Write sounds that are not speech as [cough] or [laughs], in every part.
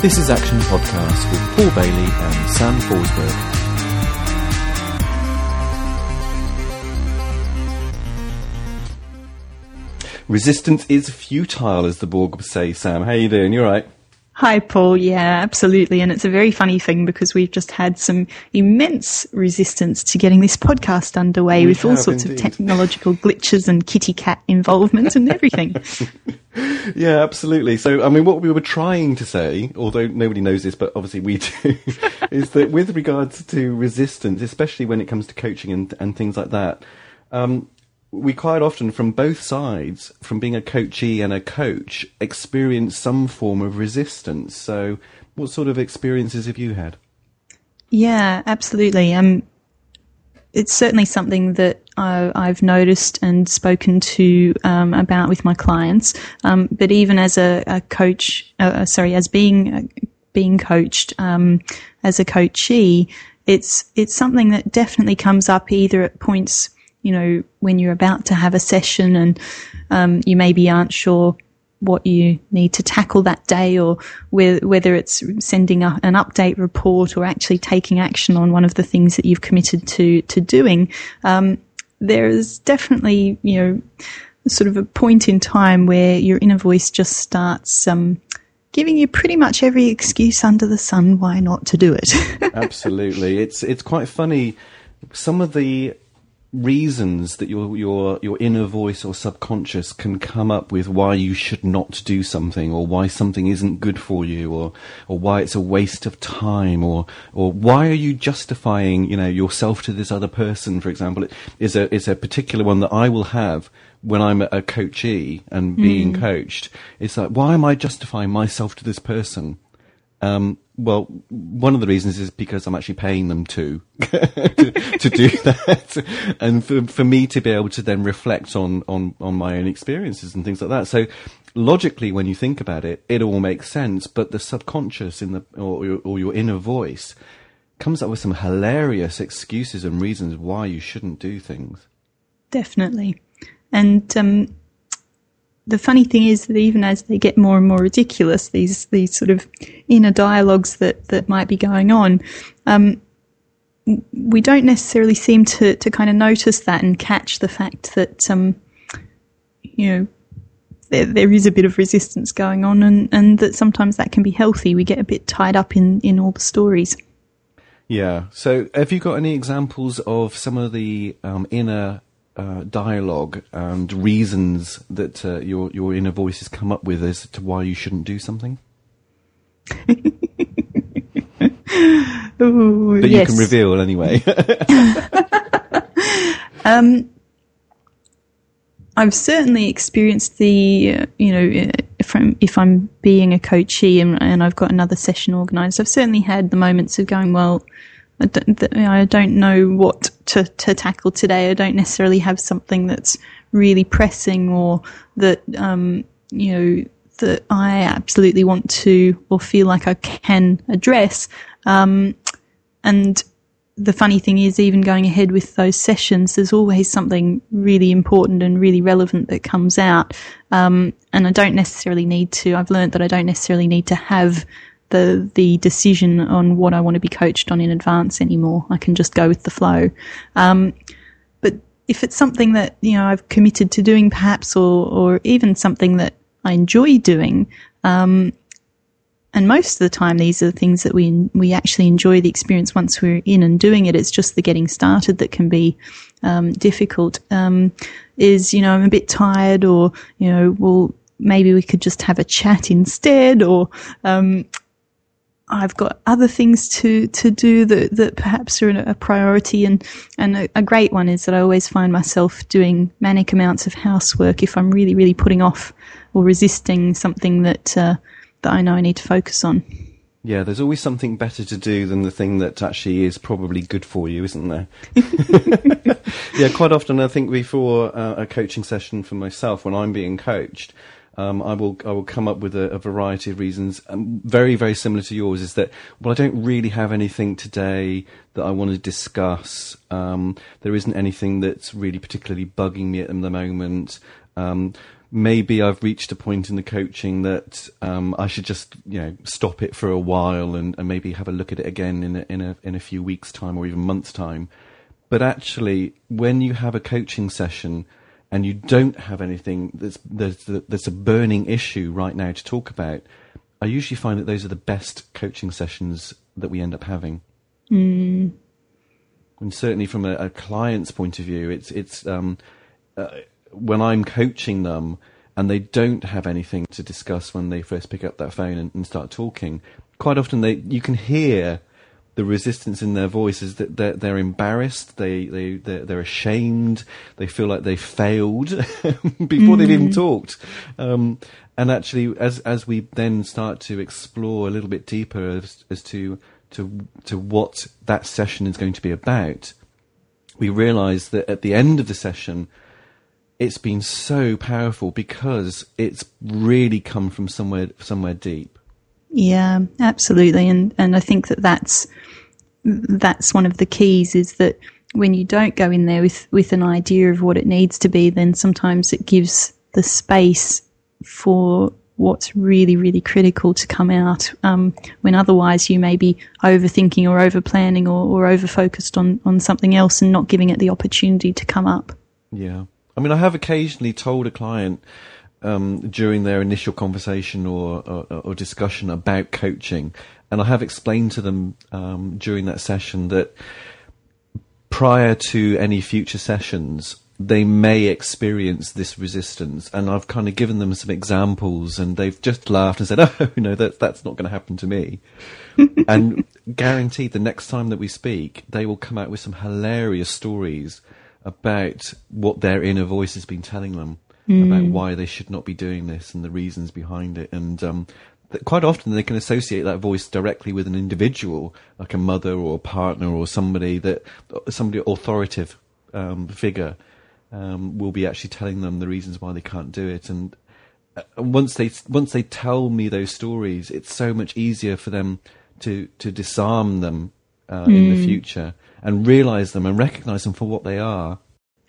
This is Action Podcast with Paul Bailey and Sam Forsberg. Resistance is futile, as the Borg say. Sam, how you doing? You all right? Hi, Paul. Yeah, absolutely. And it's a very funny thing because we've just had some immense resistance to getting this podcast underway We with all sorts indeed. of technological glitches and kitty cat involvement and everything. [laughs] Yeah, absolutely. So, I mean, what we were trying to say, although nobody knows this, but obviously we do, [laughs] is that with regards to resistance, especially when it comes to coaching and, and things like that, um, we quite often, from both sides, from being a coachee and a coach, experience some form of resistance. So, what sort of experiences have you had? Yeah, absolutely. Um, it's certainly something that I've noticed and spoken to um, about with my clients. Um, but even as a, a coach, uh, sorry, as being uh, being coached um, as a coachee, it's it's something that definitely comes up either at points, you know, when you're about to have a session and um, you maybe aren't sure what you need to tackle that day or whe- whether it's sending a, an update report or actually taking action on one of the things that you've committed to, to doing. Um, there is definitely, you know, sort of a point in time where your inner voice just starts, um, giving you pretty much every excuse under the sun why not to do it. [laughs] Absolutely, it's it's quite funny. Some of the reasons that your your your inner voice or subconscious can come up with why you should not do something or why something isn't good for you or or why it's a waste of time or or why are you justifying you know yourself to this other person for example. It is a is a particular one that I will have when I'm a coachee and being coached. It's like why am I justifying myself to this person? Um, well, one of the reasons is because I'm actually paying them to [laughs] to, to do [laughs] that, and for, for me to be able to then reflect on, on on my own experiences and things like that. So, logically, when you think about it, it all makes sense. But the subconscious in the or, your- or your inner voice comes up with some hilarious excuses and reasons why you shouldn't do things. Definitely. And um, the funny thing is that even as they get more and more ridiculous, these these sort of inner dialogues that, that might be going on, um, we don't necessarily seem to, to kind of notice that and catch the fact that, um, you know, there, there is a bit of resistance going on and, and that sometimes that can be healthy. We get a bit tied up in, in all the stories. Yeah. So, have you got any examples of some of the um, inner uh, dialogue and reasons that uh, your your inner voice has come up with as to why you shouldn't do something [laughs] Ooh, that yes. you can reveal anyway? [laughs] [laughs] um, I've certainly experienced the, uh, you know, uh, from if I'm being a coachee and, and I've got another session organised, I've certainly had the moments of going, well, I don't, I don't know what to, to tackle today. I don't necessarily have something that's really pressing or that, um, you know, that I absolutely want to or feel like I can address. Um, and the funny thing is, even going ahead with those sessions, there's always something really important and really relevant that comes out. Um, and I don't necessarily need to. I've learned that I don't necessarily need to have the the decision on what I want to be coached on in advance anymore. I can just go with the flow. Um, but if it's something that you know I've committed to doing, perhaps, or or even something that I enjoy doing, um, and most of the time these are the things that we we actually enjoy the experience once we're in and doing it. It's just the getting started that can be um, difficult. Um, is you know I'm a bit tired, or you know, well maybe we could just have a chat instead, or um, I've got other things to, to do that, that perhaps are a priority. And, and a, a great one is that I always find myself doing manic amounts of housework if I'm really, really putting off or resisting something that, uh, that I know I need to focus on. yeah, there's always something better to do than the thing that actually is probably good for you, isn't there? [laughs] [laughs] yeah, quite often I think before uh, a coaching session for myself, when I'm being coached, um, I will I will come up with a, a variety of reasons, um, very very similar to yours. Is that well, I don't really have anything today that I want to discuss. Um, there isn't anything that's really particularly bugging me at the moment. Um, maybe I've reached a point in the coaching that um, I should just you know stop it for a while and, and maybe have a look at it again in a, in a in a few weeks time or even months time. But actually, when you have a coaching session and you don't have anything that's that's, that's a burning issue right now to talk about, I usually find that those are the best coaching sessions that we end up having. Mm. And certainly from a, a client's point of view, it's it's um, uh, when I'm coaching them and they don't have anything to discuss when they first pick up that phone and, and start talking. Quite often, they you can hear the resistance in their voice is that they're, they're embarrassed, they, they, they're, they're, ashamed, they feel like they failed [laughs] before mm. they've even mm. talked. Um, and actually, as, as we then start to explore a little bit deeper as, as to, to, to what that session is going to be about, we realize that at the end of the session, it's been so powerful because it's really come from somewhere, somewhere deep. Yeah, absolutely, and and I think that that's that's one of the keys is that when you don't go in there with with an idea of what it needs to be, then sometimes it gives the space for what's really really critical to come out. Um, when otherwise you may be overthinking or over planning or, or over focused on on something else and not giving it the opportunity to come up. Yeah, I mean, I have occasionally told a client um, during their initial conversation or, or, or, discussion about coaching. And I have explained to them um, during that session that prior to any future sessions, they may experience this resistance. And I've kind of given them some examples, and they've just laughed and said, [laughs] "Oh no, that, that's not going to happen to me." [laughs] and guaranteed, the next time that we speak, they will come out with some hilarious stories about what their inner voice has been telling them mm. about why they should not be doing this and the reasons behind it. And um, quite often they can associate that voice directly with an individual, like a mother or a partner or somebody that somebody authoritative um, figure um, will be actually telling them the reasons why they can't do it. And uh, once they once they tell me those stories, it's so much easier for them to to disarm them uh, mm. in the mm. future and realize them and recognize them for what they are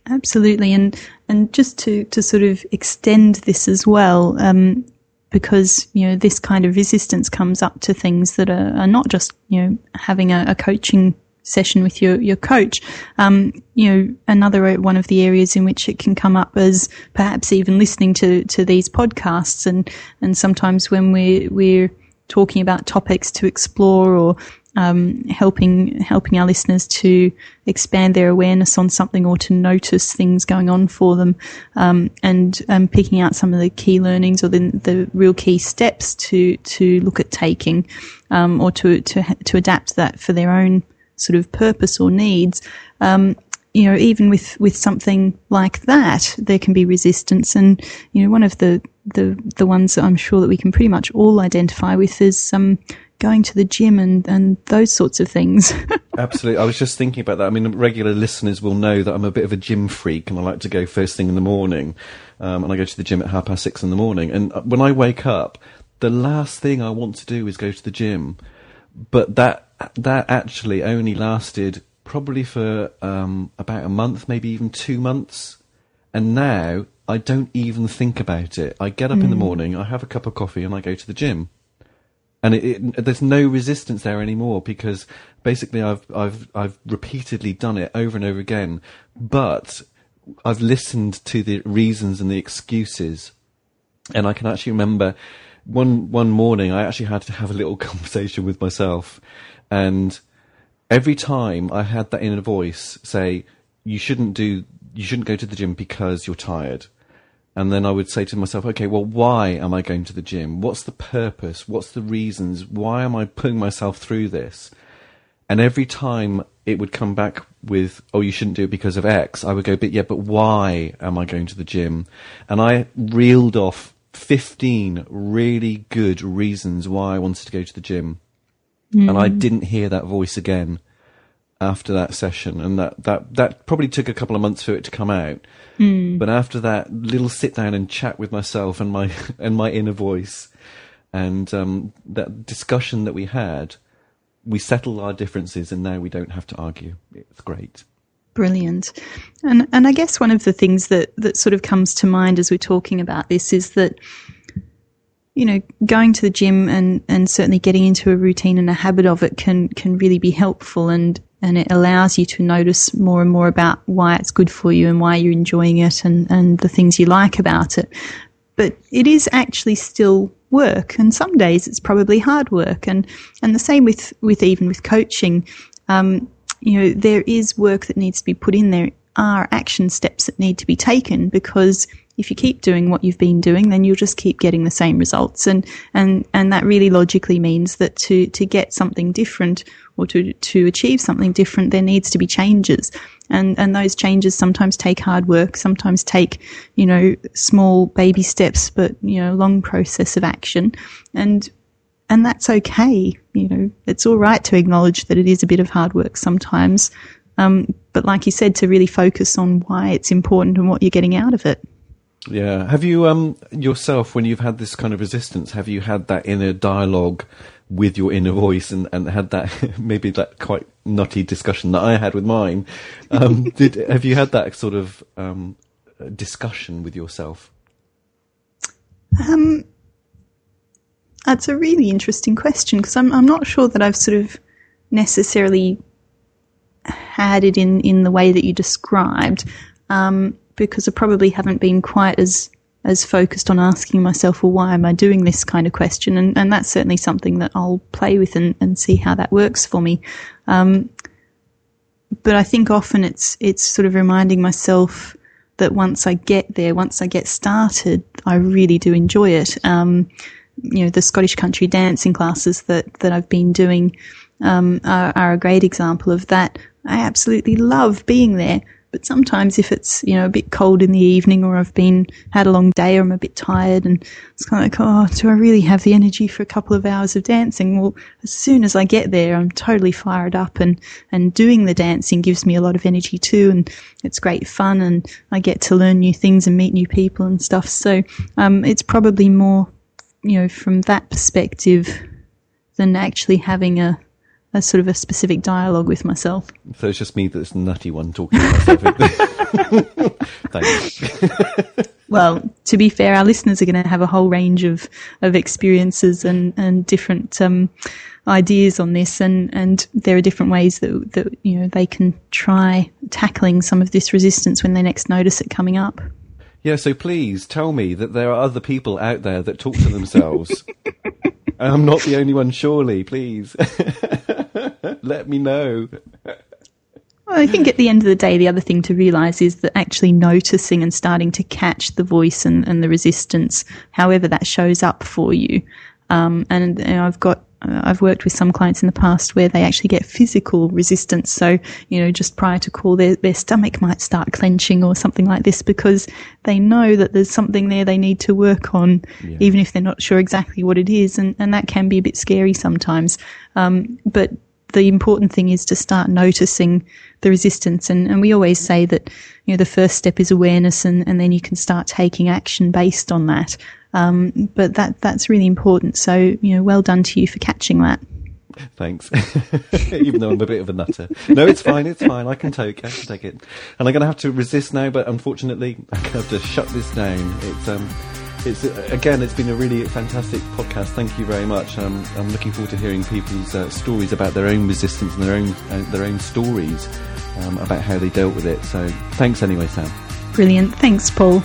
Absolutely, and and just to to sort of extend this as well, um, because you know this kind of resistance comes up to things that are, are not just you know having a, a coaching session with your your coach. Um, you know, another one of the areas in which it can come up is perhaps even listening to to these podcasts, and and sometimes when we we're talking about topics to explore or um, helping helping our listeners to expand their awareness on something or to notice things going on for them, um, and um, picking out some of the key learnings or the, the real key steps to to look at taking, um, or to to to adapt that for their own sort of purpose or needs. Um, you know, even with, with something like that, there can be resistance. And, you know, one of the, the, the ones that I'm sure that we can pretty much all identify with is, um, going to the gym and, and those sorts of things. [laughs] Absolutely. I was just thinking about that. I mean, regular listeners will know that I'm a bit of a gym freak and I like to go first thing in the morning. Um, and I go to the gym at half past six in the morning. And uh, when I wake up, the last thing I want to do is go to the gym. But that, that actually only lasted probably for um, about a month, maybe even two months. And now I don't even think about it. I get up mm. in the hmm. morning, I have a cup of coffee, and I go to the gym and it, it, there's no resistance there anymore because basically I've I've I've repeatedly done it over and over again, but I've listened to the reasons and the excuses, and I can actually remember one one morning I actually had to have a little [laughs] conversation with myself, and every time I had that inner voice say you shouldn't do you shouldn't go to the gym because you're tired and then I would say to myself, okay, well, why am I going to the gym? What's the purpose? What's the reasons? Why am I putting myself through this? And every time it would come back with, oh, you shouldn't do it because of X, I would go, but yeah, but why am I going to the gym? And I reeled off 15 really good reasons why I wanted to go to the gym. Mm. And I mm. didn't hear that voice again after that session, and that, that, that probably took a couple of months for it to come out. Mm. But after that little sit down and chat with myself and my [laughs] and my inner voice, and um, that discussion that we had, we settled our differences, and now we don't have to argue. It's great. Brilliant. And and I guess one of the things that, that sort of comes to mind as we're talking about this is that you know, going to the gym and, and certainly getting into a routine and a habit of it can can really be helpful and and it allows you to notice more and more about why it's good for you and why you're enjoying it and, and the things you like about it. But it is actually still work and some days it's probably hard work and, and the same with, with even with coaching. Um, you know, there is work that needs to be put in there are action steps that need to be taken because if you keep doing what you've been doing, then you'll just keep getting the same results. And, and, and that really logically means that to, to get something different or to, to achieve something different, there needs to be changes. And, and those changes sometimes take hard work, sometimes take, you know, small baby steps, but, you know, long process of action. And, and that's okay. You know, it's all right to acknowledge that it is a bit of hard work sometimes. Um, but like you said, to really focus on why it's important and what you're getting out of it. Yeah. Have you um yourself, when you've had this kind of resistance, have you had that inner dialogue with your inner voice and, and had that [laughs] maybe that quite nutty discussion that I had with mine? Um, [laughs] did have you had that sort of um, discussion with yourself? Um, that's a really interesting question because I'm I'm not sure that I've sort of necessarily had it in in the way that you described. Um, because I probably haven't been quite as as focused on asking myself, well, why am I doing this kind of question? And, and that's certainly something that I'll play with and, and see how that works for me. Um, but I think often it's it's sort of reminding myself that once I get there, once I get started, I really do enjoy it. Um, you know, the Scottish country dancing classes that that I've been doing um, are, are a great example of that. I absolutely love being there. But sometimes if it's, you know, a bit cold in the evening or I've been, had a long day or I'm a bit tired and it's kind of like, oh, do I really have the energy for a couple of hours of dancing? Well, as soon as I get there, I'm totally fired up and, and doing the dancing gives me a lot of energy too. And it's great fun and I get to learn new things and meet new people and stuff. So, um, it's probably more, you know, from that perspective than actually having a, a sort of a specific dialogue with myself. So it's just me that's nutty one talking to myself. [laughs] Thanks. well, to be fair, our listeners are going to have a whole range of, of experiences and, and different um, ideas on this, and, and there are different ways that, that you know they can try tackling some of this resistance when they next notice it coming up. Yeah, so please tell me that there are other people out there that talk to themselves. [laughs] I'm not the only one, surely, please. [laughs] Let me know. I think at the end of the day, the other thing to realise is that actually noticing and starting to catch the voice and, and the resistance, however that shows up for you. Um, and know, I've got I've worked with some clients in the past where they actually get physical resistance. So, you know, just prior to call, their, their stomach might start clenching or something like this because they know that there's something there they need to work on, yeah. even if they're not sure exactly what it is. And, and that can be a bit scary sometimes. Um, but the important thing is to start noticing the resistance. And, and we always say that, you know, the first step is awareness and, and then you can start taking action based on that. Um, but that, that's really important. So, you know, well done to you for catching that. Thanks. [laughs] Even though I'm a bit of a nutter. No, it's fine. It's fine. I can take. I can take it. And I'm going to have to resist now. But unfortunately, I'm going to have to shut this down. It's um, it's again, it's been a really fantastic podcast. Thank you very much. Um, I'm looking forward to hearing people's uh, stories about their own resistance and their own uh, their own stories um, about how they dealt with it. So, thanks anyway, Sam. Brilliant. Thanks, Paul.